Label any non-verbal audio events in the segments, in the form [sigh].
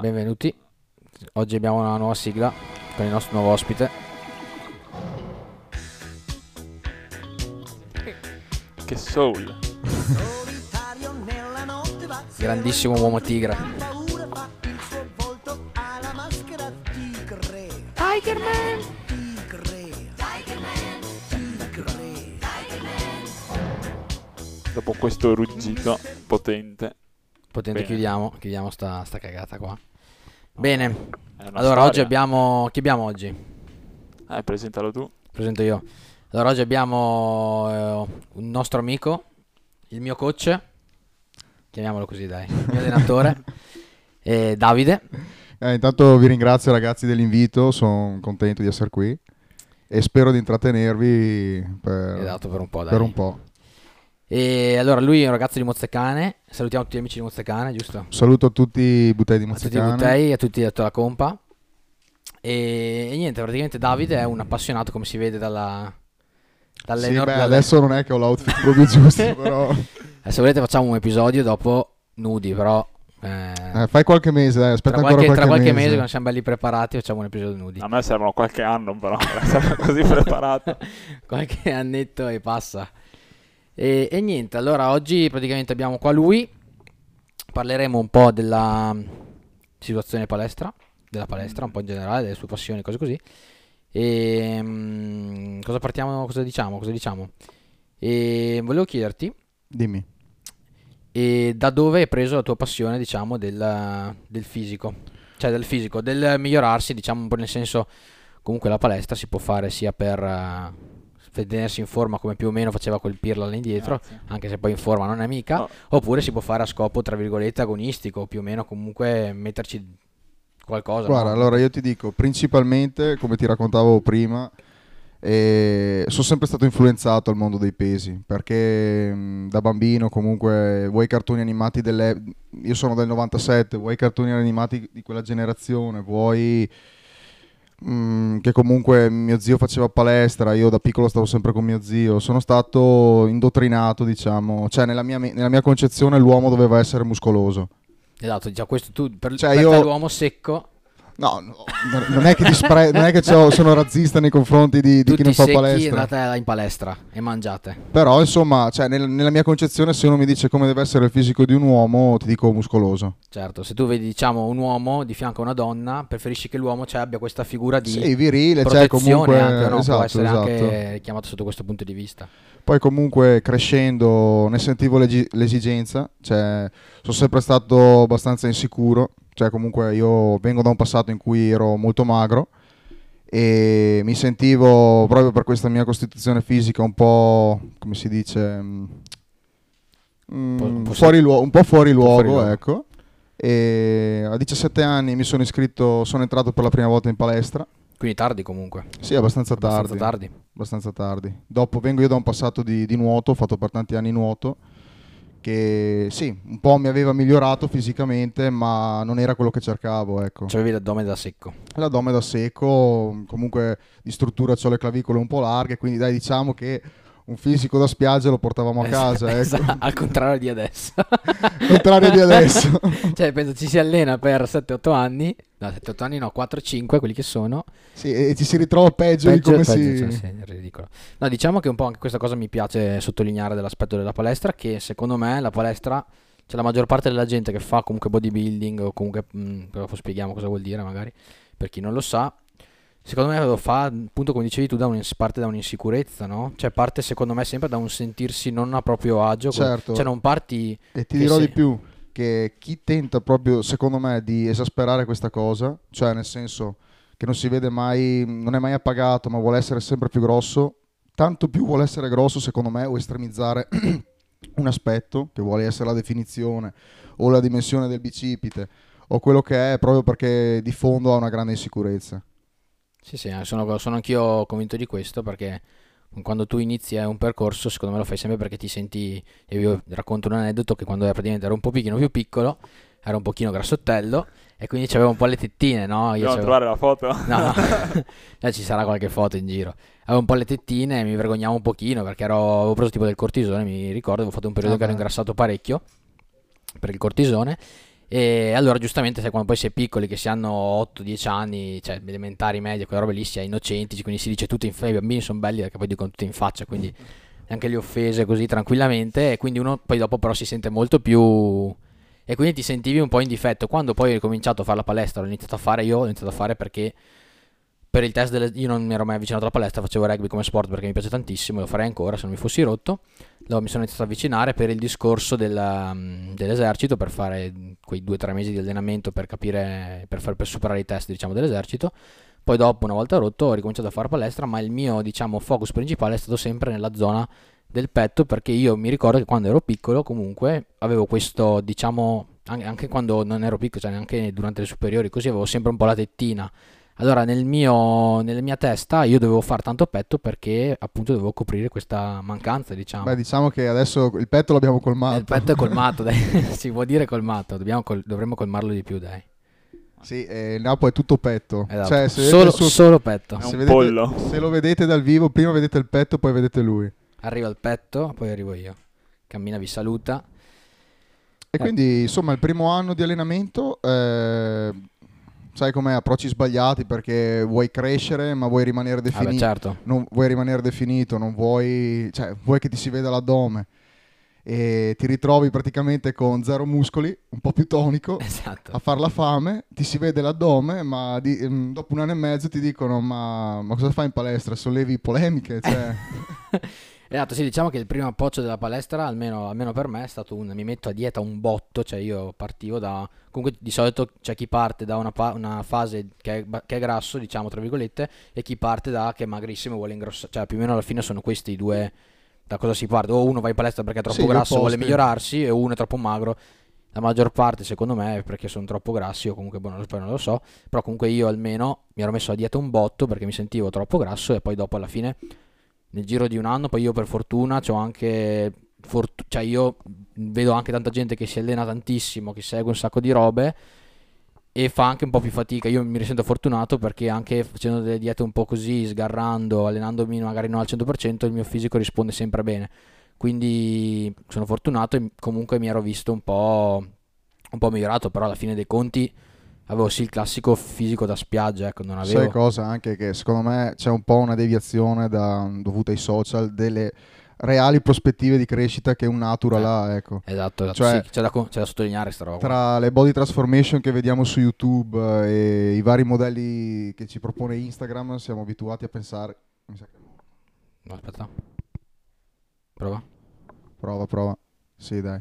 Benvenuti. Oggi abbiamo una nuova sigla con il nostro nuovo ospite. Che soul. Grandissimo uomo tigre. Tigerman! Dopo questo ruggito potente. Potente, Bene. chiudiamo, chiudiamo sta, sta cagata qua. Bene, allora oggi storia. abbiamo... Chi abbiamo oggi? Eh, presentalo tu. Presento io. Allora oggi abbiamo eh, un nostro amico, il mio coach, chiamiamolo così dai, il mio allenatore, [laughs] e Davide. Eh, intanto vi ringrazio ragazzi dell'invito, sono contento di essere qui e spero di intrattenervi per, Esatto, per un po', dai. per un po'. E allora lui è un ragazzo di Mozzecane, salutiamo tutti gli amici di Mozzecane, giusto? Saluto tutti i butei di A tutti i Mozzecane. Buttei, a tutti a tutta la compa. E, e niente, praticamente Davide è un appassionato, come si vede dalla... dalle Sì, nor- beh, dalle- adesso non è che ho l'outfit proprio giusto, [laughs] però Eh, se volete facciamo un episodio dopo nudi, però... eh, eh, fai qualche mese, dai, tra aspetta qualche, ancora tra qualche, qualche mese, quando siamo belli preparati, facciamo un episodio nudi. A me servono qualche anno però, per [laughs] essere così preparato. [laughs] qualche annetto e passa. E, e niente, allora oggi praticamente abbiamo qua lui. Parleremo un po' della situazione palestra, della palestra, un po' in generale, delle sue passioni, cose così. E mm, cosa partiamo, cosa diciamo, cosa diciamo? E volevo chiederti Dimmi. e da dove hai preso la tua passione, diciamo, del, del fisico? Cioè del fisico, del migliorarsi, diciamo, nel senso, comunque la palestra si può fare sia per tenersi in forma come più o meno faceva quel Pirla là indietro, Grazie. anche se poi in forma non è mica, No. oppure si può fare a scopo, tra virgolette, agonistico, più o meno comunque metterci qualcosa. Guarda, no? allora io ti dico, principalmente, come ti raccontavo prima, eh, sono sempre stato influenzato al mondo dei pesi, perché mh, da bambino comunque vuoi i cartoni animati delle... Io sono del 97, vuoi i cartoni animati di quella generazione, vuoi... mh, che comunque mio zio faceva palestra, io da piccolo stavo sempre con mio zio, sono stato indottrinato, diciamo, cioè nella mia, nella mia concezione l'uomo doveva essere muscoloso. Esatto, già questo tu, per, Cioè, per io- l'uomo secco, No, no, non è che, dispre- non è che sono razzista nei confronti di, di chi non fa palestra. andate in palestra e mangiate. Però, insomma, cioè, nel- nella mia concezione, se uno mi dice come deve essere il fisico di un uomo, ti dico muscoloso. Certo, se tu vedi diciamo un uomo di fianco a una donna, preferisci che l'uomo cioè, abbia questa figura di Sì, virile, cioè comunque anche, no? esatto, può essere esatto. anche chiamato sotto questo punto di vista. Poi comunque crescendo ne sentivo l'esigenza, cioè sono sempre stato abbastanza insicuro, cioè comunque io vengo da un passato in cui ero molto magro e mi sentivo proprio per questa mia costituzione fisica un po', come si dice, mm, Un po' fuori luo- un po' fuori po' fuori luogo, luogo. ecco. E a 17 anni mi sono iscritto, sono entrato per la prima volta in palestra. Quindi tardi comunque, Sì, abbastanza abbastanza tardi tardi. abbastanza tardi. Dopo vengo io da un passato di, di nuoto, ho fatto per tanti anni nuoto, che sì, un po' mi aveva migliorato fisicamente, ma non era quello che cercavo, ecco. C'avevi l'addome da secco. L'addome da secco, comunque di struttura ho le clavicole un po' larghe, quindi dai diciamo che un fisico da spiaggia lo portavamo a casa, ecco. Esatto, [laughs] al contrario di adesso. Contrario di adesso. [laughs] cioè, penso ci si allena per 7-8 anni. No, 7-8 anni no, 4-5 quelli che sono. sì, e ci si ritrova peggio, di Peggio- come peggio, si... cioè, sì, è ridicolo. No, diciamo che un po' anche questa cosa mi piace sottolineare dell'aspetto della palestra, che secondo me la palestra, c'è la maggior parte della gente che fa comunque bodybuilding o comunque, mh, dopo spieghiamo cosa vuol dire magari, per chi non lo sa, secondo me lo fa, appunto come dicevi tu, da un- parte da un'insicurezza, no? Cioè parte secondo me sempre da un sentirsi non a proprio agio, Certo. cioè non parti... E ti dirò sì. di più, che chi tenta proprio, secondo me, di esasperare questa cosa, cioè nel senso che non si vede mai, non è mai appagato, ma vuole essere sempre più grosso, tanto più vuole essere grosso, secondo me, o estremizzare [clears throat] un aspetto, che vuole essere la definizione o la dimensione del bicipite, o quello che è, proprio perché di fondo ha una grande insicurezza. Sì, sì, eh, sono, sono anch'io convinto di questo perché quando tu inizi eh, un percorso, secondo me lo fai sempre perché ti senti. Io vi racconto un aneddoto che quando ero praticamente ero un pochino più piccolo, ero un pochino grassottello e quindi c'avevo un po' le tettine, no? Io Dobbiamo trovare la foto? No, [laughs] [laughs] Eh, ci sarà qualche foto in giro. Avevo un po' le tettine e mi vergognavo un pochino perché ero, avevo preso tipo del cortisone, mi ricordo, avevo fatto un periodo Ah, che ero ingrassato parecchio per il cortisone E allora giustamente sai quando poi si è piccoli che si hanno 8-10 anni, cioè elementari, medie, quelle robe lì si è innocenti, quindi si dice tutti in faccia, i bambini sono belli perché poi dicono tutti in faccia, quindi [laughs] anche le offese così tranquillamente e quindi uno poi dopo però si sente molto più e quindi ti sentivi un po' in difetto. Quando poi hai cominciato a fare la palestra, l'ho iniziato a fare io, l'ho iniziato a fare perché per il test delle, io non mi ero mai avvicinato alla palestra, facevo rugby come sport perché mi piace tantissimo, lo farei ancora se non mi fossi rotto. Allora mi sono iniziato ad avvicinare per il discorso della, dell'esercito, per fare quei due o tre mesi di allenamento per capire, per, far, per superare i test diciamo, dell'esercito. Poi dopo, una volta rotto, ho ricominciato a fare palestra, ma il mio diciamo, focus principale è stato sempre nella zona del petto perché io mi ricordo che quando ero piccolo comunque avevo questo diciamo anche quando non ero piccolo cioè neanche durante le superiori così avevo sempre un po' la tettina allora nel mio, nella mia testa io dovevo fare tanto petto perché appunto dovevo coprire questa mancanza diciamo beh diciamo che adesso il petto l'abbiamo colmato il petto è colmato dai [laughs] [laughs] si può dire colmato col, dovremmo colmarlo di più dai sì, eh, il Napo è tutto petto. Esatto. Cioè, solo, suo... solo, petto. Se, vedete, se, lo vedete dal vivo, prima vedete il petto, poi vedete lui. Arriva il petto, poi arrivo io. Cammina, vi saluta. E eh. quindi, insomma, il primo anno di allenamento, eh, sai com'è, approcci sbagliati perché vuoi crescere ma vuoi rimanere definito. Ah, certo. Non vuoi rimanere definito, non vuoi, cioè, vuoi che ti si veda l'addome e ti ritrovi praticamente con zero muscoli, un po' più tonico, [laughs] esatto. a far la fame, ti si vede l'addome, ma di, mm, dopo un anno e mezzo ti dicono ma, ma cosa fai in palestra? Sollevi polemiche? [laughs] Cioè... Esatto, sì, diciamo che il primo approccio della palestra, almeno, almeno, per me, è stato un mi metto a dieta un botto, cioè io partivo da... Comunque di solito c'è chi parte da una, una fase che è, che è, grasso, diciamo, tra virgolette, e chi parte da che è magrissimo e vuole ingrossare, cioè più o meno alla fine sono questi i due... Da cosa si parte? O uno va in palestra perché è troppo sì, grasso e vuole migliorarsi, e uno è troppo magro. La maggior parte, secondo me, è perché sono troppo grassi, o comunque, boh, non lo, non lo so. Però comunque io almeno mi ero messo a dieta un botto perché mi sentivo troppo grasso e poi dopo alla fine nel giro di un anno, poi io per fortuna ho anche fortu- cioè io vedo anche tanta gente che si allena tantissimo, che segue un sacco di robe e fa anche un po' più fatica. Io mi risento fortunato perché anche facendo delle diete un po' così, sgarrando, allenandomi magari non al 100%, il mio fisico risponde sempre bene. Quindi sono fortunato e comunque mi ero visto un po', un po' migliorato, però alla fine dei conti avevo sì il classico fisico da spiaggia, ecco, non avevo... Sai cosa? Anche che secondo me c'è un po' una deviazione da, dovuta ai social delle reali prospettive di crescita che un natural eh, ha, ecco. Esatto, esatto. Cioè, sì, c'è, da, c'è, da, sottolineare sta roba. Tra le body transformation che vediamo su YouTube eh, e i vari modelli che ci propone Instagram siamo abituati a pensare... Mi sa che... No, aspetta. Prova. Prova, prova. Sì, dai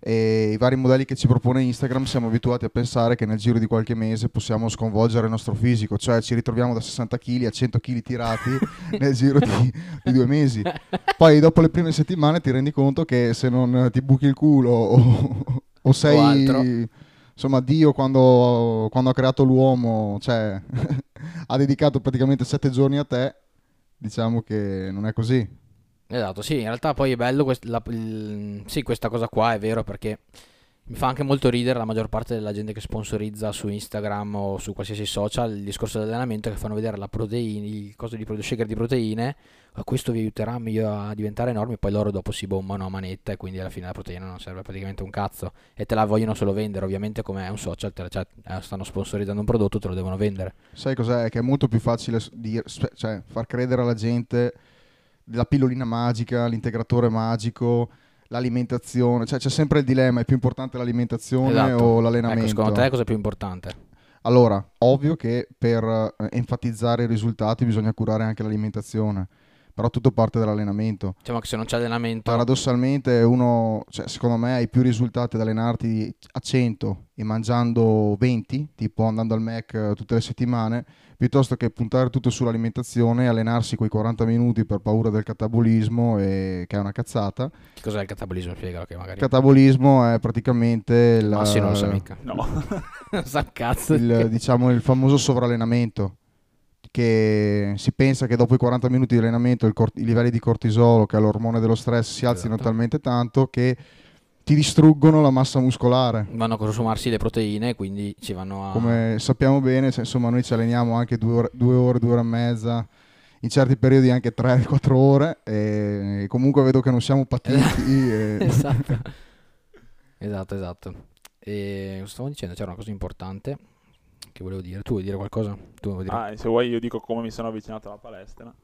e i vari modelli che ci propone Instagram siamo abituati a pensare che nel giro di qualche mese possiamo sconvolgere il nostro fisico, cioè ci ritroviamo da 60 kg a 100 kg tirati [laughs] nel giro di, di, due mesi. Poi dopo le prime settimane ti rendi conto che se non ti buchi il culo o, o sei... O insomma, Dio quando, quando, ha creato l'uomo, cioè, [laughs] ha dedicato praticamente sette giorni a te, diciamo che non è così. Esatto, sì, in realtà poi è bello quest- la, il, sì, questa cosa qua, è vero, perché mi fa anche molto ridere la maggior parte della gente che sponsorizza su Instagram o su qualsiasi social il discorso dell'allenamento che fanno vedere la proteina, il coso di prote- shaker di proteine, questo vi aiuterà a diventare enormi, poi loro dopo si bombano a manetta e quindi alla fine la proteina non serve praticamente un cazzo e te la vogliono solo vendere, ovviamente come è un social, la, cioè, eh, stanno sponsorizzando un prodotto, te lo devono vendere. Sai cos'è? Che è molto più facile dire, cioè, far credere alla gente la pillolina magica, l'integratore magico, l'alimentazione, cioè c'è sempre il dilemma, è più importante l'alimentazione esatto. o l'allenamento? Ecco, secondo te cosa è più importante? Allora, ovvio che per eh, enfatizzare i risultati bisogna curare anche l'alimentazione, però tutto parte dall'allenamento. Diciamo che se non c'è allenamento... Paradossalmente uno, cioè, secondo me, hai più risultati ad allenarti a 100 e mangiando 20, tipo andando al Mac eh, tutte le settimane, piuttosto che puntare tutto sull'alimentazione e allenarsi quei 40 minuti per paura del catabolismo, e, che è una cazzata. Che cos'è il catabolismo? Spiegalo che magari. Il catabolismo è praticamente... La, Ma sì, non lo sa mica. No. non [laughs] sa cazzo. Il, diciamo il famoso sovrallenamento che si pensa che dopo i 40 minuti di allenamento cort- i livelli di cortisolo, che è l'ormone dello stress, si alzino esatto. talmente tanto che ti distruggono la massa muscolare. Vanno a consumarsi le proteine, quindi ci vanno a... Come sappiamo bene, cioè, insomma, noi ci alleniamo anche due ore, due ore, due ore e mezza, in certi periodi anche 3-4 [laughs] ore, e comunque vedo che non siamo patiti. [laughs] e... esatto. esatto, esatto. E stavo dicendo, c'era una cosa importante che volevo dire. Tu vuoi dire qualcosa? Tu vuoi dire? Ah, se vuoi io dico come mi sono avvicinato alla palestra.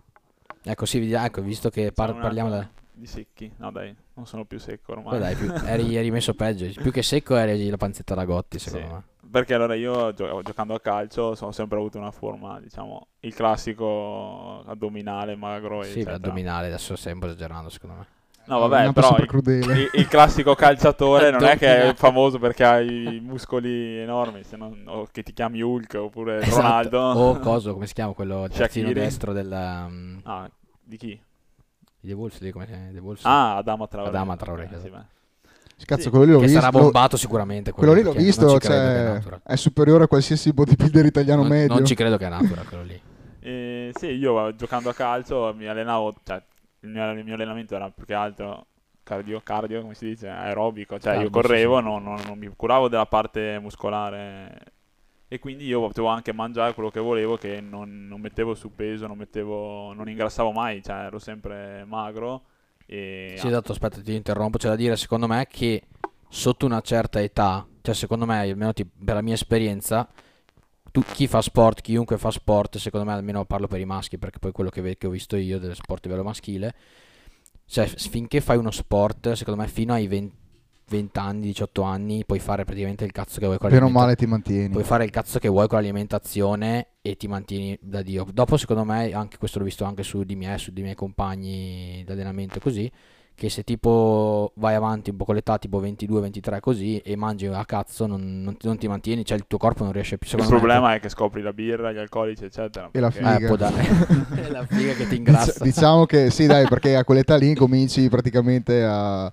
Ecco, sì, ecco, visto che par- parliamo da... Di secchi. No dai, non sono più secco ormai. Dai, più- eri, eri messo peggio. Più che secco eri la panzetta da Gotti, secondo Sì. me. Perché allora io gio- giocando a calcio sono sempre avuto una forma, diciamo, il classico addominale magro Sì, eccetera. l'addominale, adesso stai un po' esagerando, secondo me. No, vabbè, però super il, il- il classico calciatore [laughs] non è che è famoso perché ha i muscoli enormi, se non, o che ti chiami Hulk oppure Esatto. Ronaldo. O [laughs] coso, come si chiama quello terzino destro del... um, Ah, di chi? The Wolves, lì, come? The Wolves? Ah, Adama Traoré. Adama Traoré, Ok, sì, esatto. Cazzo, Sì, quello lì l'ho che visto. sarà bombato sicuramente. quello lì l'ho visto, è cioè, natural. è superiore a qualsiasi bodybuilder italiano Non, medio. non ci credo che è natural quello lì. Eh, sì, io eh, giocando a calcio mi allenavo, cioè il mio, il mio allenamento era più che altro cardio, cardio come si dice, aerobico, cioè io Cardio, sì, correvo, sì. non, non- non mi curavo della parte muscolare e quindi io potevo anche mangiare quello che volevo, che non, non mettevo su peso, non, mettevo, non ingrassavo mai, cioè ero sempre magro e Sì, esatto, aspetta, ti interrompo. C'è da dire, secondo me, che sotto una certa età, cioè secondo me, almeno ti- per la mia esperienza, tu, chi fa sport, chiunque fa sport, secondo me, almeno parlo per i maschi, perché poi quello che, ve- che ho visto io del sport a livello maschile, cioè finché fai uno sport, secondo me, fino ai 20, 20 anni, 18 anni, puoi fare praticamente il cazzo che vuoi con Bene o l'alimenta- male ti mantieni. Puoi fare il cazzo che vuoi con l'alimentazione e ti mantieni da Dio. Dopo, secondo me, anche questo l'ho visto anche su di me, su di miei compagni di allenamento così, che se tipo vai avanti un po' con l'età, tipo 22-23 così, e mangi a cazzo, non, non ti, non ti mantieni, cioè il tuo corpo non riesce più, il secondo me, problema è che scopri la birra, gli alcolici eccetera. E la figa. Eh, può dare. [laughs] È la figa che ti Dic- ingrassa. diciamo che sì, dai, perché a quell'età lì cominci praticamente a.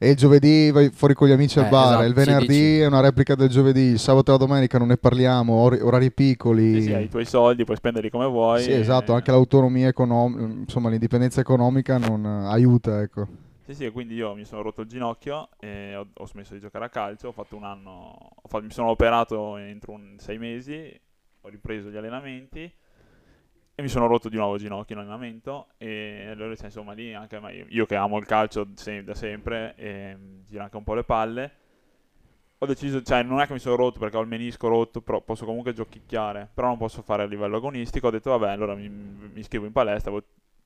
E il giovedì vai fuori con gli amici al Eh, bar, esatto, il sì, venerdì dici. è una replica del giovedì, il sabato e la domenica non ne parliamo, or- orari piccoli. Sì, sì, hai i tuoi soldi, puoi spenderli come vuoi. Sì, e- esatto, anche l'autonomia economica, insomma l'indipendenza economica non eh, aiuta, ecco. Sì, sì, quindi io mi sono rotto il ginocchio e ho, ho smesso di giocare a calcio, ho fatto un anno, ho fatto- mi sono operato entro un, sei mesi, ho ripreso gli allenamenti e mi sono rotto di nuovo il ginocchio in allenamento e allora cioè, insomma lì anche io, che amo il calcio da sempre e mi gira anche un po' le palle, ho deciso, cioè non è che mi sono rotto perché ho il menisco rotto, però posso comunque giochicchiare, però non posso fare a livello agonistico, ho detto vabbè allora mi, mi iscrivo in palestra,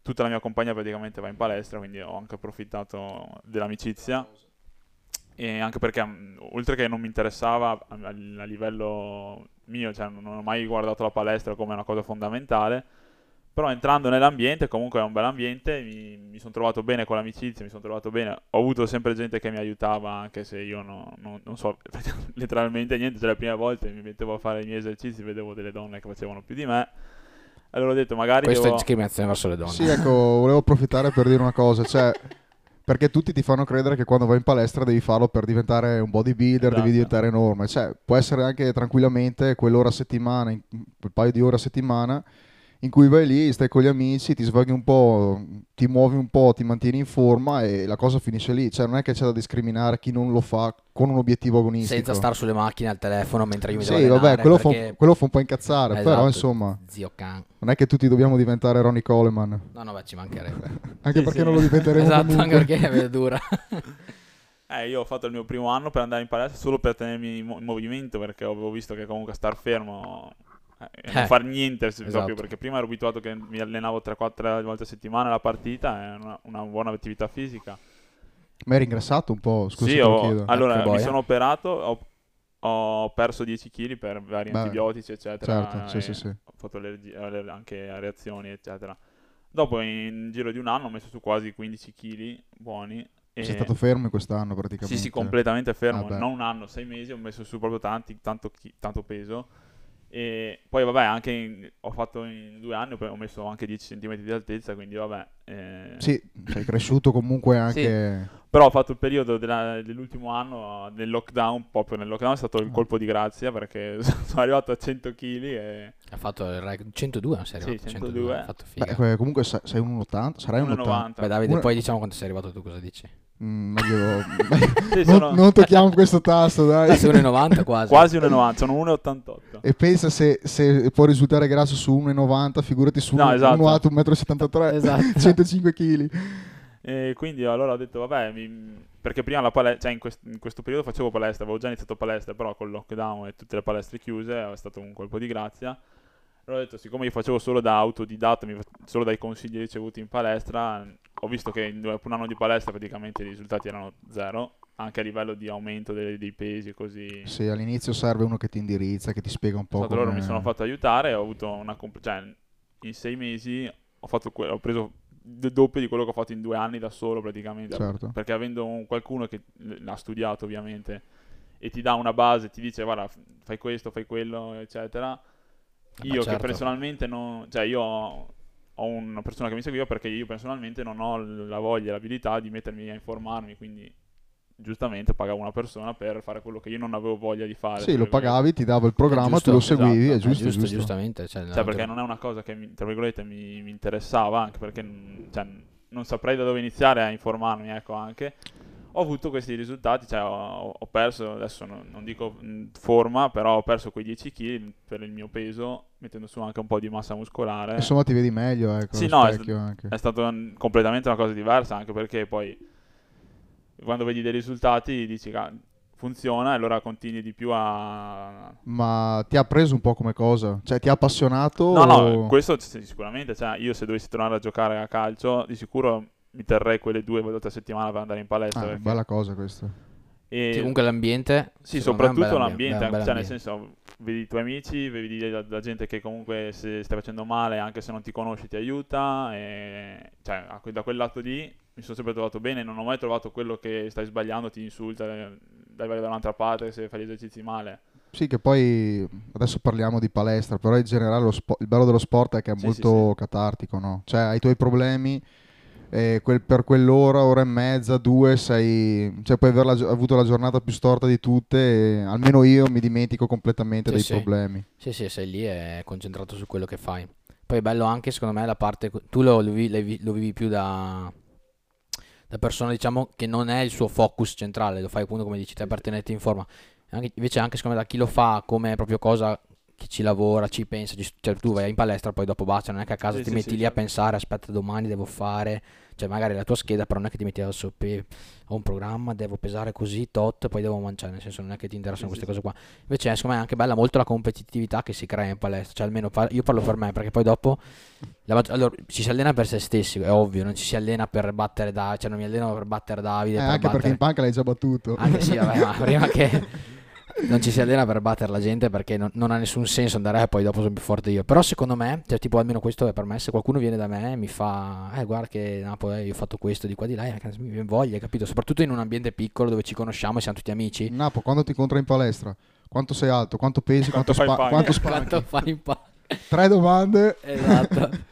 tutta la mia compagnia praticamente va in palestra, quindi ho anche approfittato dell'amicizia. E anche perché, mh, oltre che non mi interessava a- a livello mio, cioè non ho mai guardato la palestra come una cosa fondamentale, però entrando nell'ambiente, comunque è un bel ambiente, mi, mi sono trovato bene con l'amicizia, mi sono trovato bene, ho avuto sempre gente che mi aiutava, anche se io no- no- non so [laughs] letteralmente niente, cioè le prime volte mi mettevo a fare i miei esercizi, vedevo delle donne che facevano più di me, allora ho detto magari Questa è devo... discriminazione verso le donne. Sì, ecco, volevo approfittare per dire una cosa, cioè perché tutti ti fanno credere che quando vai in palestra devi farlo per diventare un bodybuilder, Esatto. devi diventare enorme, cioè può essere anche tranquillamente quell'ora a settimana, quel paio di ore a settimana in cui vai lì, stai con gli amici, ti svaghi un po', ti muovi un po', ti mantieni in forma e la cosa finisce lì, cioè non è che c'è da discriminare chi non lo fa con un obiettivo agonistico. Senza stare sulle macchine al telefono mentre io mi devo Sì, vabbè, quello, fa, perché- quello fa un po' incazzare, però Esatto, insomma, Zio can. non è che tutti dobbiamo diventare Ronnie Coleman, No, no, beh, ci mancherebbe. [laughs] anche Sì, perché sì. non lo diventeremo esatto, comunque. anche perché è dura. [laughs] Eh, io ho fatto il mio primo anno per andare in palestra solo per tenermi in movimento perché avevo visto che comunque star fermo eh, e non Eh, far niente esatto. proprio perché prima ero abituato che mi allenavo 3-4 volte a settimana la partita è una, una buona attività fisica Ma eri ingrassato un po', scusa sì ho- allora mi sono operato ho, ho perso 10 kg per vari Beh, antibiotici eccetera certo, sì, sì, sì. ho fatto allergi- aller- anche reazioni eccetera dopo in giro di un anno ho messo su quasi 15 kg buoni e Sei stato fermo quest'anno praticamente. sì, sì, completamente fermo. Ah, non un anno, sei mesi, ho messo su proprio tanti, tanto, tanto peso. E poi, vabbè, anche in- ho fatto in due anni, poi ho messo anche 10 cm di altezza, quindi vabbè. eh, Sì, sei cresciuto comunque anche... Però ho fatto il periodo della- dell'ultimo anno del lockdown, proprio nel lockdown è stato il Ah. colpo di grazia perché [laughs] sono arrivato a 100 kg e Ha fatto il record 102, non sei Sì, arrivato? 102. Ha fatto figa. Beh, comunque sei un 80, sarai un 80. 1,90. Beh, Davide, Una- poi diciamo quando sei arrivato tu cosa dici? Mm, meglio... [laughs] Sì, non, sono non tocchiamo questo tasto, dai. Sei 1,90 quasi. quasi 1,90, sono 1,88. E pensa se, se può risultare grasso su 1,90, figurati su No, uno, esatto. uno alto 1,73 m, Esatto. [laughs] 105 kg. E quindi allora ho detto, vabbè, mi- perché prima la palestra, cioè in, quest- in questo periodo facevo palestra, avevo già iniziato palestra, però con il lockdown e tutte le palestre chiuse è stato un colpo di grazia. Allora ho detto, siccome io facevo solo da autodidatta, solo dai consigli ricevuti in palestra, ho visto che dopo un anno di palestra praticamente i risultati erano zero, anche a livello di aumento dei, dei pesi e così. Sì, all'inizio serve uno che ti indirizza, che ti spiega un po' Stato come... loro mi sono fatto aiutare e ho avuto una comp- cioè in sei mesi ho, fatto que- ho preso il doppio di quello che ho fatto in due anni da solo praticamente Certo. perché avendo un- qualcuno che l'ha studiato ovviamente e ti dà una base ti dice guarda fai questo fai quello eccetera io beh, che certo. personalmente non cioè io ho, una persona che mi seguiva perché io personalmente non ho la voglia e l'abilità di mettermi a informarmi quindi giustamente pagavo una persona per fare quello che io non avevo voglia di fare Sì, lo pagavi, ti dava il programma, giusto, tu lo seguivi, esatto. è Eh, giusto, giusto, giusto. giustamente. Cioè, Cioè, perché non è una cosa che, mi, tra virgolette, mi, mi interessava, anche perché cioè, non saprei da dove iniziare a informarmi, ecco, anche. Ho avuto questi risultati, cioè ho, ho perso, adesso non, non dico mm, forma, però ho perso quei 10 kg per il mio peso, mettendo su anche un po' di massa muscolare. Insomma, ti vedi meglio, ecco, Sì, no, è- anche. È stata un- completamente una cosa diversa, anche perché poi quando vedi dei risultati dici che funziona e allora continui di più a, Ma ti ha preso un po' come cosa? Cioè, ti ha appassionato? No, o- no, questo sicuramente. Cioè, io se dovessi tornare a giocare a calcio, di sicuro mi terrei quelle due volte a settimana per andare in palestra. Ah, perché- bella cosa questa. e- Sì, comunque l'ambiente. sì, soprattutto l'ambiente, cioè nel senso, vedi i tuoi amici, vedi la, la gente che comunque se stai facendo male, anche se non ti conosci, ti aiuta. E, cioè, a que- da quel lato lì mi sono sempre trovato bene, non ho mai trovato quello che stai sbagliando, ti insulta, eh, dai vai da un'altra parte se fai gli esercizi male. Sì, che poi adesso parliamo di palestra, però in generale lo spo- il bello dello sport è che è Sì, molto sì, catartico, no? Cioè, hai i tuoi problemi quel- per quell'ora, ora e mezza, due, sei... Cioè, puoi aver la avuto la giornata più storta di tutte e almeno io mi dimentico completamente Sì, dei sì. problemi. Sì, sì, sei lì e concentrato su quello che fai. Poi è bello anche, secondo me, la parte. Tu lo, lo vivi, lo vivi più da, da persona, diciamo, che non è il suo focus centrale, lo fai appunto come dici te per tenerti in forma. Anche- invece, anche secondo me, da chi lo fa come proprio cosa che ci lavora, ci pensa, ci- cioè tu vai in palestra, poi dopo basta, non è che a casa Sì, ti sì, metti sì, lì a certo. pensare, aspetta domani devo fare, cioè magari la tua scheda, però non è che ti metti adesso pe- ho un programma, devo pesare così, tot, poi devo mangiare, nel senso non è che ti interessano Sì, queste sì, cose qua. Invece è, secondo me è anche bella molto la competitività che si crea in palestra, cioè almeno par- io parlo per me, perché poi dopo la allora, ci si allena per se stessi, è ovvio, non ci si allena per battere da, cioè non mi alleno per battere Davide, Eh, per anche perché battere- in panca l'hai già battuto. anche sì, vabbè, ma prima che [laughs] non ci si allena per battere la gente perché non, non ha nessun senso andare e poi dopo sono più forte io. Però secondo me, cioè tipo almeno questo è per me, se qualcuno viene da me e mi fa, eh guarda che Napoli, eh, io ho fatto questo di qua di là, eh, mi viene voglia, capito? Soprattutto in un ambiente piccolo dove ci conosciamo e siamo tutti amici. Napo, quando ti incontra in palestra, quanto sei alto, quanto pesi, Quanto quanto, spa- quanto? [laughs] Quanto fai in pa- Tre domande. Esatto. [laughs]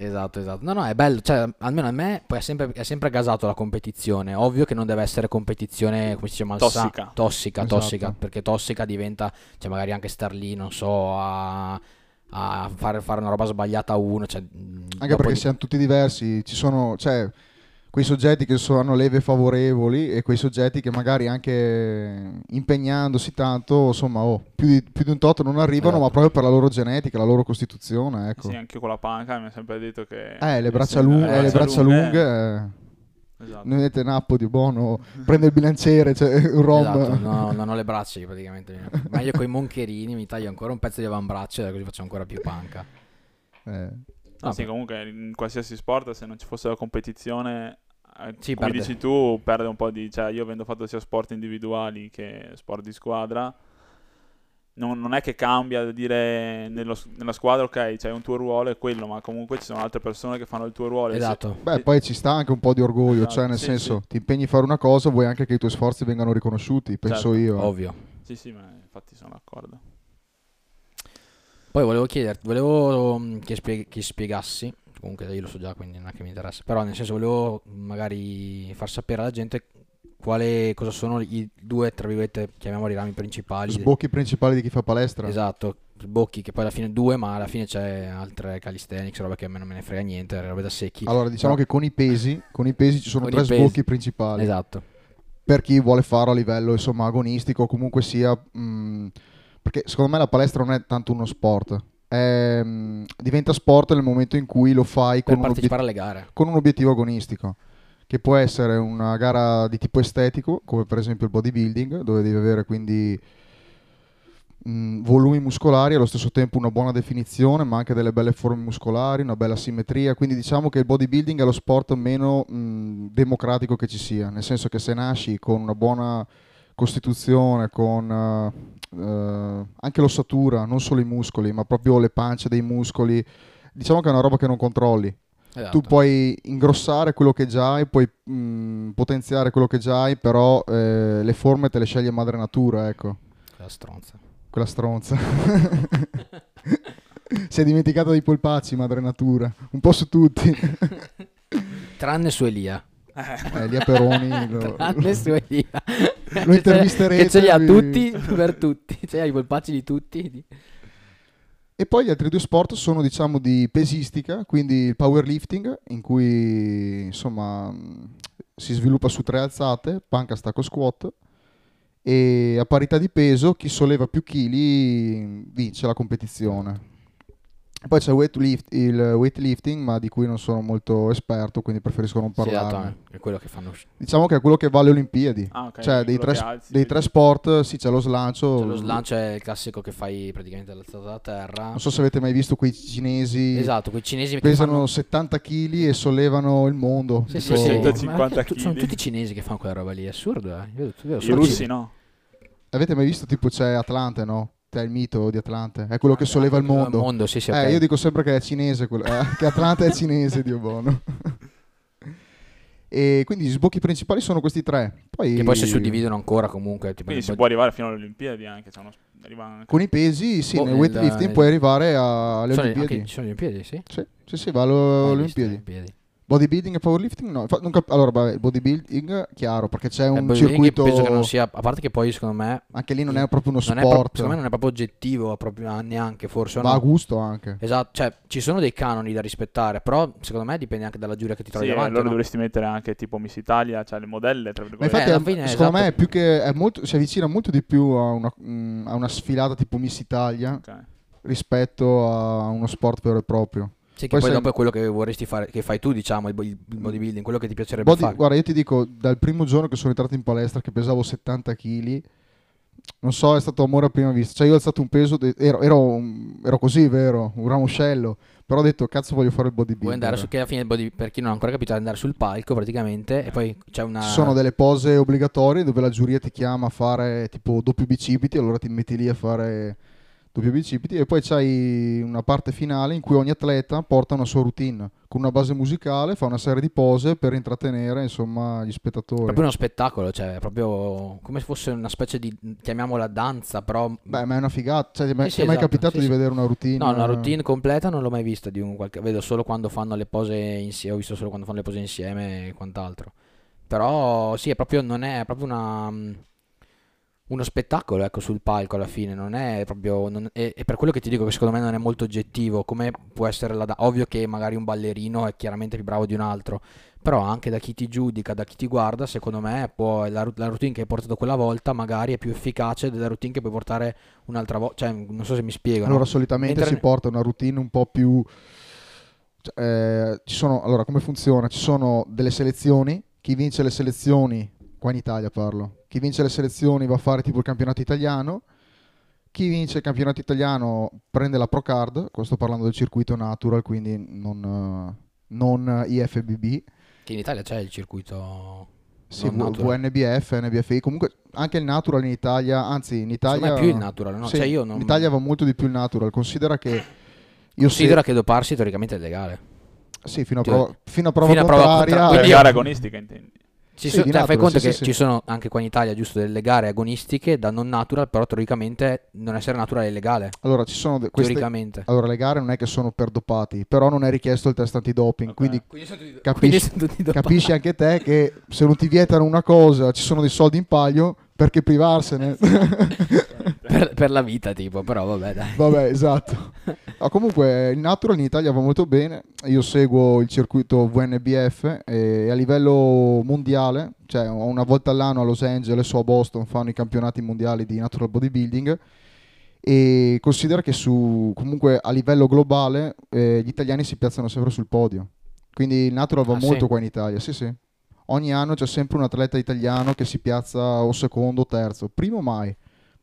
Esatto, esatto. No, no, è bello, cioè, almeno a me poi è sempre, è sempre gasato la competizione. Ovvio che non deve essere competizione, come si chiama, Tossica. tossica, Esatto. tossica, perché tossica diventa, cioè magari anche star lì, non so, a, a fare, fare una roba sbagliata a uno, cioè, Anche perché siamo tutti diversi, ci sono, cioè, quei soggetti che so- hanno leve favorevoli e quei soggetti che magari anche impegnandosi tanto, insomma, oh, più, di, più di un tot non arrivano, Esatto. ma proprio per la loro genetica, la loro costituzione, ecco. Sì, anche io con la panca mi ha sempre detto che... Eh, le braccia, lunghe, eh, le braccia lunghe, eh, Esatto. noi vedete Nappo di buono, prende il bilanciere, cioè, un rom. Esatto, no, non ho le braccia io praticamente. Meglio con i moncherini, mi taglio ancora un pezzo di avambraccio e così faccio ancora più panca. Eh, Ah, sì, beh. comunque in qualsiasi sport, se non ci fosse la competizione, eh, Sì, come perde. dici tu, perde un po' di... Cioè, io avendo fatto sia sport individuali che sport di squadra, non, non è che cambia da dire nello- nella squadra, ok, c'è un tuo ruolo e quello, ma comunque ci sono altre persone che fanno il tuo ruolo. e se- Esatto. Beh, poi ci sta anche un po' di orgoglio, Esatto, cioè nel sì, senso, sì. ti impegni a fare una cosa, vuoi anche che i tuoi sforzi vengano riconosciuti, penso Certo, io. Ovvio. Sì, sì, ma infatti sono d'accordo. Poi volevo chiederti, volevo mm, che, spie- che spiegassi, comunque io lo so già quindi non è che mi interessa, però nel senso volevo magari far sapere alla gente quale, cosa sono i due, tra virgolette, chiamiamoli rami principali. Sbocchi principali di chi fa palestra. Esatto, sbocchi che poi alla fine due, ma alla fine c'è altre calisthenics, roba che a me non me ne frega niente, robe da secchi. Allora, diciamo Però- che con i pesi, con i pesi ci sono Con tre sbocchi principali. Esatto. Per chi vuole farlo a livello insomma agonistico, o comunque sia mh, perché secondo me la palestra non è tanto uno sport. È, mh, diventa sport nel momento in cui lo fai con un, obiet- con un obiettivo agonistico. che può essere una gara di tipo estetico, come per esempio il bodybuilding, dove devi avere quindi mh, volumi muscolari e allo stesso tempo una buona definizione, ma anche delle belle forme muscolari, una bella simmetria. Quindi diciamo che il bodybuilding è lo sport meno mh, democratico che ci sia, nel senso che se nasci con una buona costituzione, con uh, uh, anche l'ossatura, non solo i muscoli, ma proprio le pance dei muscoli, diciamo che è una roba che non controlli. Esatto. Tu puoi ingrossare quello che già hai, puoi mh, potenziare quello che già hai, però eh, le forme te le sceglie madre natura, ecco. La stronza. Quella stronza. [laughs] si è dimenticata dei polpacci, madre natura. Un po' su tutti. Tranne su Elia. Eh, Elia Peroni lo, Tranne su Elia. Lo intervisterete. Che ce li ha tutti per tutti. Ha [laughs] i polpacci di tutti. E poi gli altri due sport sono diciamo di pesistica, quindi il powerlifting, in cui insomma si sviluppa su tre alzate, panca, stacco, squat, e a parità di peso chi solleva più chili vince la competizione. Poi c'è weightlif- il weightlifting, ma di cui non sono molto esperto, quindi preferisco non Sì, parlarne. esatto, è quello che fanno. C'è Diciamo che è quello che va alle Olimpiadi. Ah, ok, cioè, dei tre, alzi, dei tre sport, sì, c'è lo slancio. lo slancio è il classico che fai praticamente all'alzata da terra. Non so se avete mai visto quei cinesi Esatto, quei cinesi che pesano fanno... 70 kg e sollevano il mondo. Sì, sì, Tipo- sì. 150 Ma tu- Sono tutti cinesi che fanno quella roba lì, è assurdo, eh. Io vedo I russi cinesi. no. Avete mai visto tipo c'è Atlante, no? C'è il mito di Atlante, è quello che solleva il Il mondo. mondo, sì, sì, Eh, ok. io dico sempre che è cinese, quello- eh, che Atlante è cinese, Dio buono. e quindi gli sbocchi principali sono questi tre. Poi, Che poi si suddividono ancora comunque. Tipo Quindi si può arrivare fino alle Olimpiadi anche. C'è uno, anche- Con i pesi, sì, Boh, nel weightlifting nel- puoi arrivare alle sono, Olimpiadi. ci sono le Olimpiadi, sì. Sì, sì, sì, va alle Olimpiadi. Bodybuilding e powerlifting no. Infa- non cap- allora, vabbè, il bodybuilding, chiaro, perché c'è Eh, un circuito... penso che non sia, a parte che poi secondo me Anche lì non è proprio uno sport. proprio- secondo me non è proprio oggettivo proprio, neanche forse Va a no? gusto anche. Esatto, cioè ci sono dei canoni da rispettare, però secondo me dipende anche dalla giuria che ti trovi Sì, davanti. allora no? dovresti mettere anche tipo Miss Italia, cioè le modelle, tra Ma virgolette. infatti, Eh, fine, secondo esatto. me è più che è molto, si avvicina molto di più a una, mm, a una sfilata tipo Miss Italia Ok. rispetto a uno sport vero e proprio. Sì, che Poi poi, sai- dopo è quello che vorresti fare, che fai tu, diciamo, il, il bodybuilding, quello che ti piacerebbe Body- fare. guarda, io ti dico, dal primo giorno che sono entrato in palestra, che pesavo 70 kg, non so, è stato amore a prima vista. Cioè, io ho alzato un peso, de- ero, ero, ero così, vero, un ramoscello. Però ho detto, cazzo, voglio fare il bodybuilding. Vuoi andare su che alla fine, body, per chi non ha ancora capito, andare sul palco praticamente e poi c'è una... Ci sono delle pose obbligatorie dove la giuria ti chiama a fare tipo doppio bicipiti, allora ti metti lì a fare doppio bicipiti e poi c'hai una parte finale in cui ogni atleta porta una sua routine con una base musicale, fa una serie di pose per intrattenere insomma gli spettatori. proprio uno spettacolo, cioè è proprio come se fosse una specie di, chiamiamola danza, però... Beh, ma è una figata, cioè, ti è Sì, sì, mai esatto, capitato sì, di sì. vedere una routine? No, una routine completa non l'ho mai vista di un qualche... Vedo solo quando fanno le pose insieme, ho visto solo quando fanno le pose insieme e quant'altro. Però sì, è proprio, non è, è proprio una... Uno spettacolo, ecco, sul palco alla fine, non è proprio... non- è, è per quello che ti dico che secondo me non è molto oggettivo, come può essere la... da- Ovvio che magari un ballerino è chiaramente più bravo di un altro, però anche da chi ti giudica, da chi ti guarda, secondo me può, la, la routine che hai portato quella volta magari è più efficace della routine che puoi portare un'altra volta, cioè non so se mi spiego. no? Allora, solitamente Mentre- si porta una routine un po' più. cioè, eh, ci sono, allora, come funziona? Ci sono delle selezioni. Chi vince le selezioni, qua in Italia parlo, chi vince le selezioni va a fare tipo il campionato italiano. Chi vince il campionato italiano prende la Pro Card. Qua sto parlando del circuito natural, quindi non, non IFBB. Che in Italia c'è il circuito Sì. VNBF, NBFI. Comunque anche il natural in Italia, anzi in Italia. più il natural, no? Sì, Cioè io non... In Italia va molto di più il natural. Considera che io Considera che doparsi teoricamente è legale. se- sì, fino a prova, fino a prova fino a prova contraria. contraria. Per Quindi- gara agonistica intendi. Ci Sì, so- di cioè, fai conto sì, che sì, sì. ci sono anche qua in Italia giusto delle gare agonistiche da non natural, però teoricamente non essere natural è illegale. Allora, ci sono de- queste, Teoricamente. allora, le gare non è che sono per dopati, però non è richiesto il test antidoping. Ok. Quindi Quindi sono Capisci- dopati. capisci anche te che se non ti vietano una cosa, ci sono dei soldi in palio, perché privarsene? [laughs] per, per la vita tipo, però vabbè dai. Vabbè, esatto. No, comunque il natural in Italia va molto bene. Io seguo il circuito VNBF e a livello mondiale, cioè una volta all'anno a Los Angeles o a Boston fanno i campionati mondiali di natural bodybuilding e considera che su comunque a livello globale eh, gli italiani si piazzano sempre sul podio. Quindi il natural va Ah, sì? molto qua in Italia, sì, sì. Ogni anno c'è sempre un atleta italiano che si piazza o secondo o terzo, primo mai,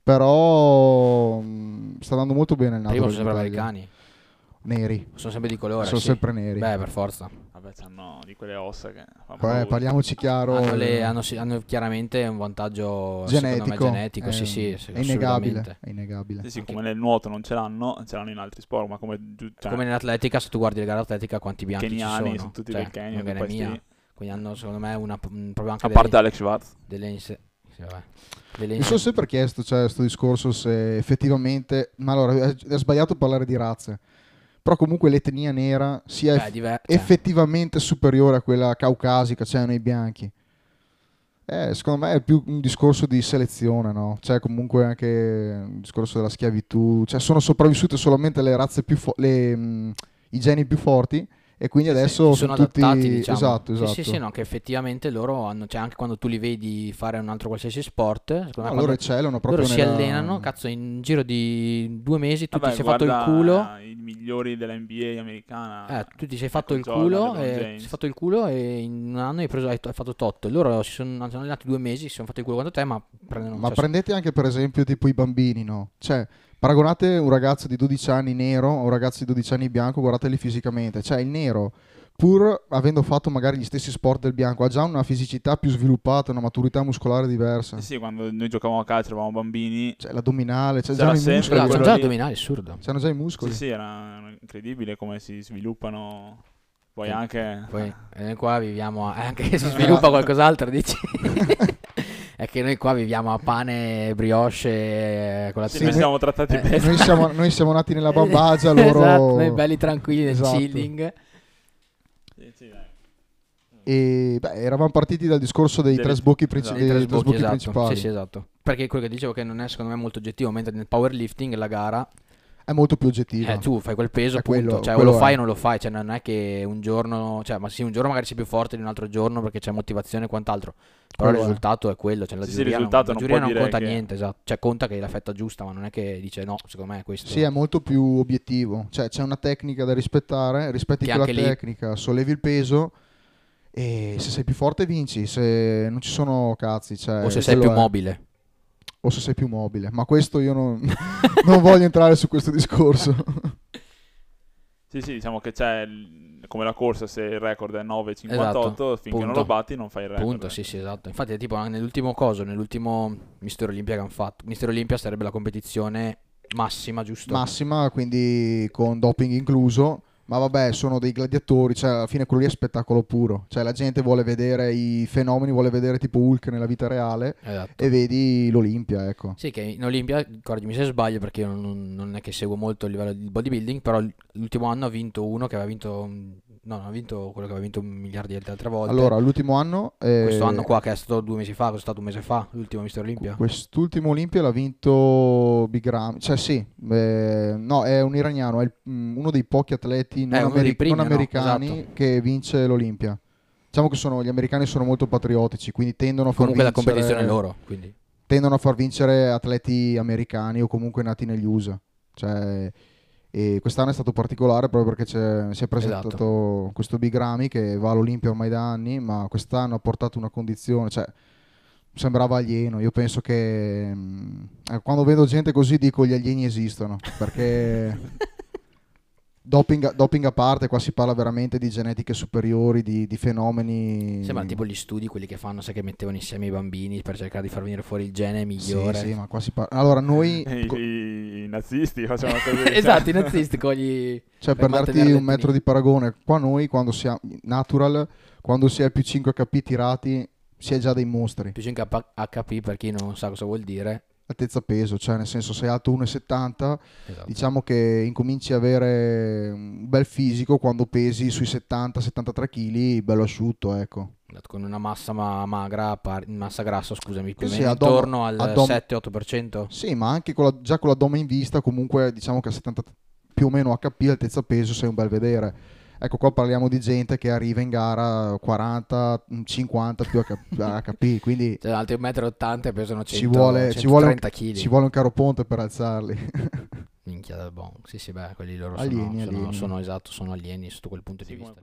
però mh, sta andando molto bene il Prima Natural sono sempre americani. Neri, Sono sempre di colore. sono sì. sempre neri. Beh, per forza. Vabbè, c'hanno di quelle ossa che paura. parliamoci chiaro, Hanno, le- hanno hanno chiaramente un vantaggio secondo me, genetico, genetico. sì, eh, sì, sì, è innegabile, è innegabile. Sì, sì, come nel nuoto non ce l'hanno, ce l'hanno in altri sport, ma come, cioè, Come nell'atletica, se tu guardi le gare atletica, quanti bianchi ci keniani sono? sono tutti Cioè, del Kenya, Quindi hanno secondo me una, un- proprio anche a delle, parte Alex Schwartz. delle inse- sì, vabbè. Delle Mi sono sempre chiesto, cioè, questo discorso se effettivamente, ma allora è, è sbagliato parlare di razze, però comunque l'etnia nera sia Beh, diver- cioè, effettivamente superiore a quella caucasica, cioè nei bianchi. Eh, secondo me è più un discorso di selezione, no? Cioè comunque anche un discorso della schiavitù, cioè sono sopravvissute solamente le razze più fo- le, mh, i geni più forti e quindi Sì, sì, adesso si sono tutti adattati, diciamo. esatto, esatto. Sì, sì, sì, no, che effettivamente loro hanno, cioè anche quando tu li vedi fare un altro qualsiasi sport, secondo me No, loro eccellano proprio loro si nella- allenano, cazzo, in giro di due mesi tu Vabbè, ti sei fatto il culo, I migliori della NBA americana. eh, tu ti sei fatto il Jordan, culo, e, sei fatto il culo e in un anno hai, preso, hai, fatto tot. Loro si sono, si sono allenati due mesi, si sono fatti il culo quanto te, ma prendono Ma cioè, prendete anche per esempio tipo i bambini, no? Cioè, paragonate un ragazzo di 12 anni nero a un ragazzo di 12 anni bianco, guardateli fisicamente. Cioè, il nero, pur avendo fatto magari gli stessi sport del bianco, ha già una fisicità più sviluppata, una maturità muscolare diversa. Sì, sì, quando noi giocavamo a calcio eravamo bambini. Cioè, l'addominale, cioè, C'era già i muscoli. Quello già lì. addominali, assurdo. C'hanno già i Sì, muscoli. sì, era incredibile come si sviluppano. Poi Sì. anche. Poi eh, qua viviamo, a- anche se si sviluppa qualcos'altro, dici? [laughs] [laughs] È che noi qua viviamo a pane, brioche, eh, Sì, colazione. noi siamo trattati Eh, bene. Noi siamo, noi siamo nati nella bambagia, [laughs] loro... Esatto, noi belli tranquilli nel Esatto. chilling. Sì, sì. E beh, eravamo partiti dal discorso dei Delle- tre sbocchi, esatto. princi- tre dei tre sbocchi, sbocchi esatto. principali. Sì, sì, esatto. Perché quello che dicevo che non è secondo me molto oggettivo, mentre nel powerlifting la gara È molto più oggettiva. eh, tu fai quel peso, È appunto, quello- cioè o quello lo è. fai o non lo fai, cioè non è che un giorno, cioè ma sì, un giorno magari sei più forte di un altro giorno perché c'è motivazione e quant'altro. Però Quello il è. risultato è quello, cioè la Sì, sì, il giuria, non, risultato la non giuria non dire conta che- niente, esatto. Cioè conta che hai la fetta giusta, ma non è che dice no, secondo me è questo. Sì, è molto più obiettivo. Cioè, c'è una tecnica da rispettare, rispetti Che quella anche lì- tecnica, sollevi il peso e se sei più forte vinci, se non ci sono cazzi. Cioè, o se sei più è. mobile. O se sei più mobile. Ma questo io non, [laughs] non voglio entrare su questo discorso. [laughs] Sì, sì, diciamo che c'è il- come la corsa, se il record è 9,58, Esatto, finché non punto. lo batti non fai il record. Punto, sì, sì, esatto. Infatti, è tipo nell'ultimo coso, nell'ultimo Mister Olimpia che hanno fatto. Mister Olimpia sarebbe la competizione massima, giusto? Massima, quindi con doping incluso. Ma vabbè, sono dei gladiatori, cioè alla fine quello lì è spettacolo puro. Cioè la gente vuole vedere i fenomeni, vuole vedere tipo Hulk nella vita reale Esatto. e vedi l'Olimpia, ecco. Sì, che in Olimpia, correggimi se sbaglio perché io non, non è che seguo molto il livello di bodybuilding, però l'ultimo anno ha vinto uno che aveva vinto, no, non ha vinto quello che aveva vinto miliardi di altre volte. Allora, l'ultimo anno... eh, questo anno qua che è stato due mesi fa, è stato un mese fa, l'ultimo Mister Olimpia. Quest'ultimo Olimpia l'ha vinto Bigram, cioè sì, eh, no, è un iraniano, è il- mm, uno dei pochi atleti non, uno dei ameri- primi, non no? americani Esatto. che vince l'Olimpia. Diciamo che sono, gli americani sono molto patriottici, quindi tendono a far Comunque la vincere, competizione è loro, quindi. tendono a far vincere atleti americani o comunque nati negli USA. Cioè, e quest'anno è stato particolare proprio perché si è presentato Esatto. questo Bigrami che va all'Olimpia ormai da anni, ma quest'anno ha portato una condizione, cioè sembrava alieno. Io penso che mm, eh, quando vedo gente così dico gli alieni esistono, perché [laughs] doping, doping a parte, qua si parla veramente di genetiche superiori, di, di fenomeni... Sembra tipo gli studi, quelli che fanno, sai che mettevano insieme i bambini per cercare di far venire fuori il gene Sì, migliore. sì, ma qua si parla... Allora, noi... I, co- i- i nazisti facevano [laughs] così. esatto, i nazisti con gli... Cioè, per per darti un metro di paragone, qua noi quando siamo natural, quando si è più 5 HP tirati, si è già dei mostri. Più 5 HP per chi non sa cosa vuol dire. Altezza peso, cioè nel senso sei alto 1,70, Esatto. diciamo che incominci a avere un bel fisico quando pesi sui 70-73 kg, bello asciutto, ecco. Esatto, Con una massa ma- magra, par- massa grassa, scusami, più o Sì, meno addome- intorno al addome- 7-8%. Sì, ma anche con la- già con l'addome in vista, comunque diciamo che a 70 più o meno HP, altezza peso, sei un bel vedere. Ecco, qua parliamo di gente che arriva in gara 40, 50 più HP, [laughs] quindi Cioè, altri 1,80 m e pesano 100, ci vuole, ci, vuole 130 un, kg. ci vuole un caro ponte per alzarli. Minchia del bon. Sì, sì, beh, quelli loro Alieni, sono, sono, alieni. sono, esatto, sono alieni sotto quel punto Sì, di vista.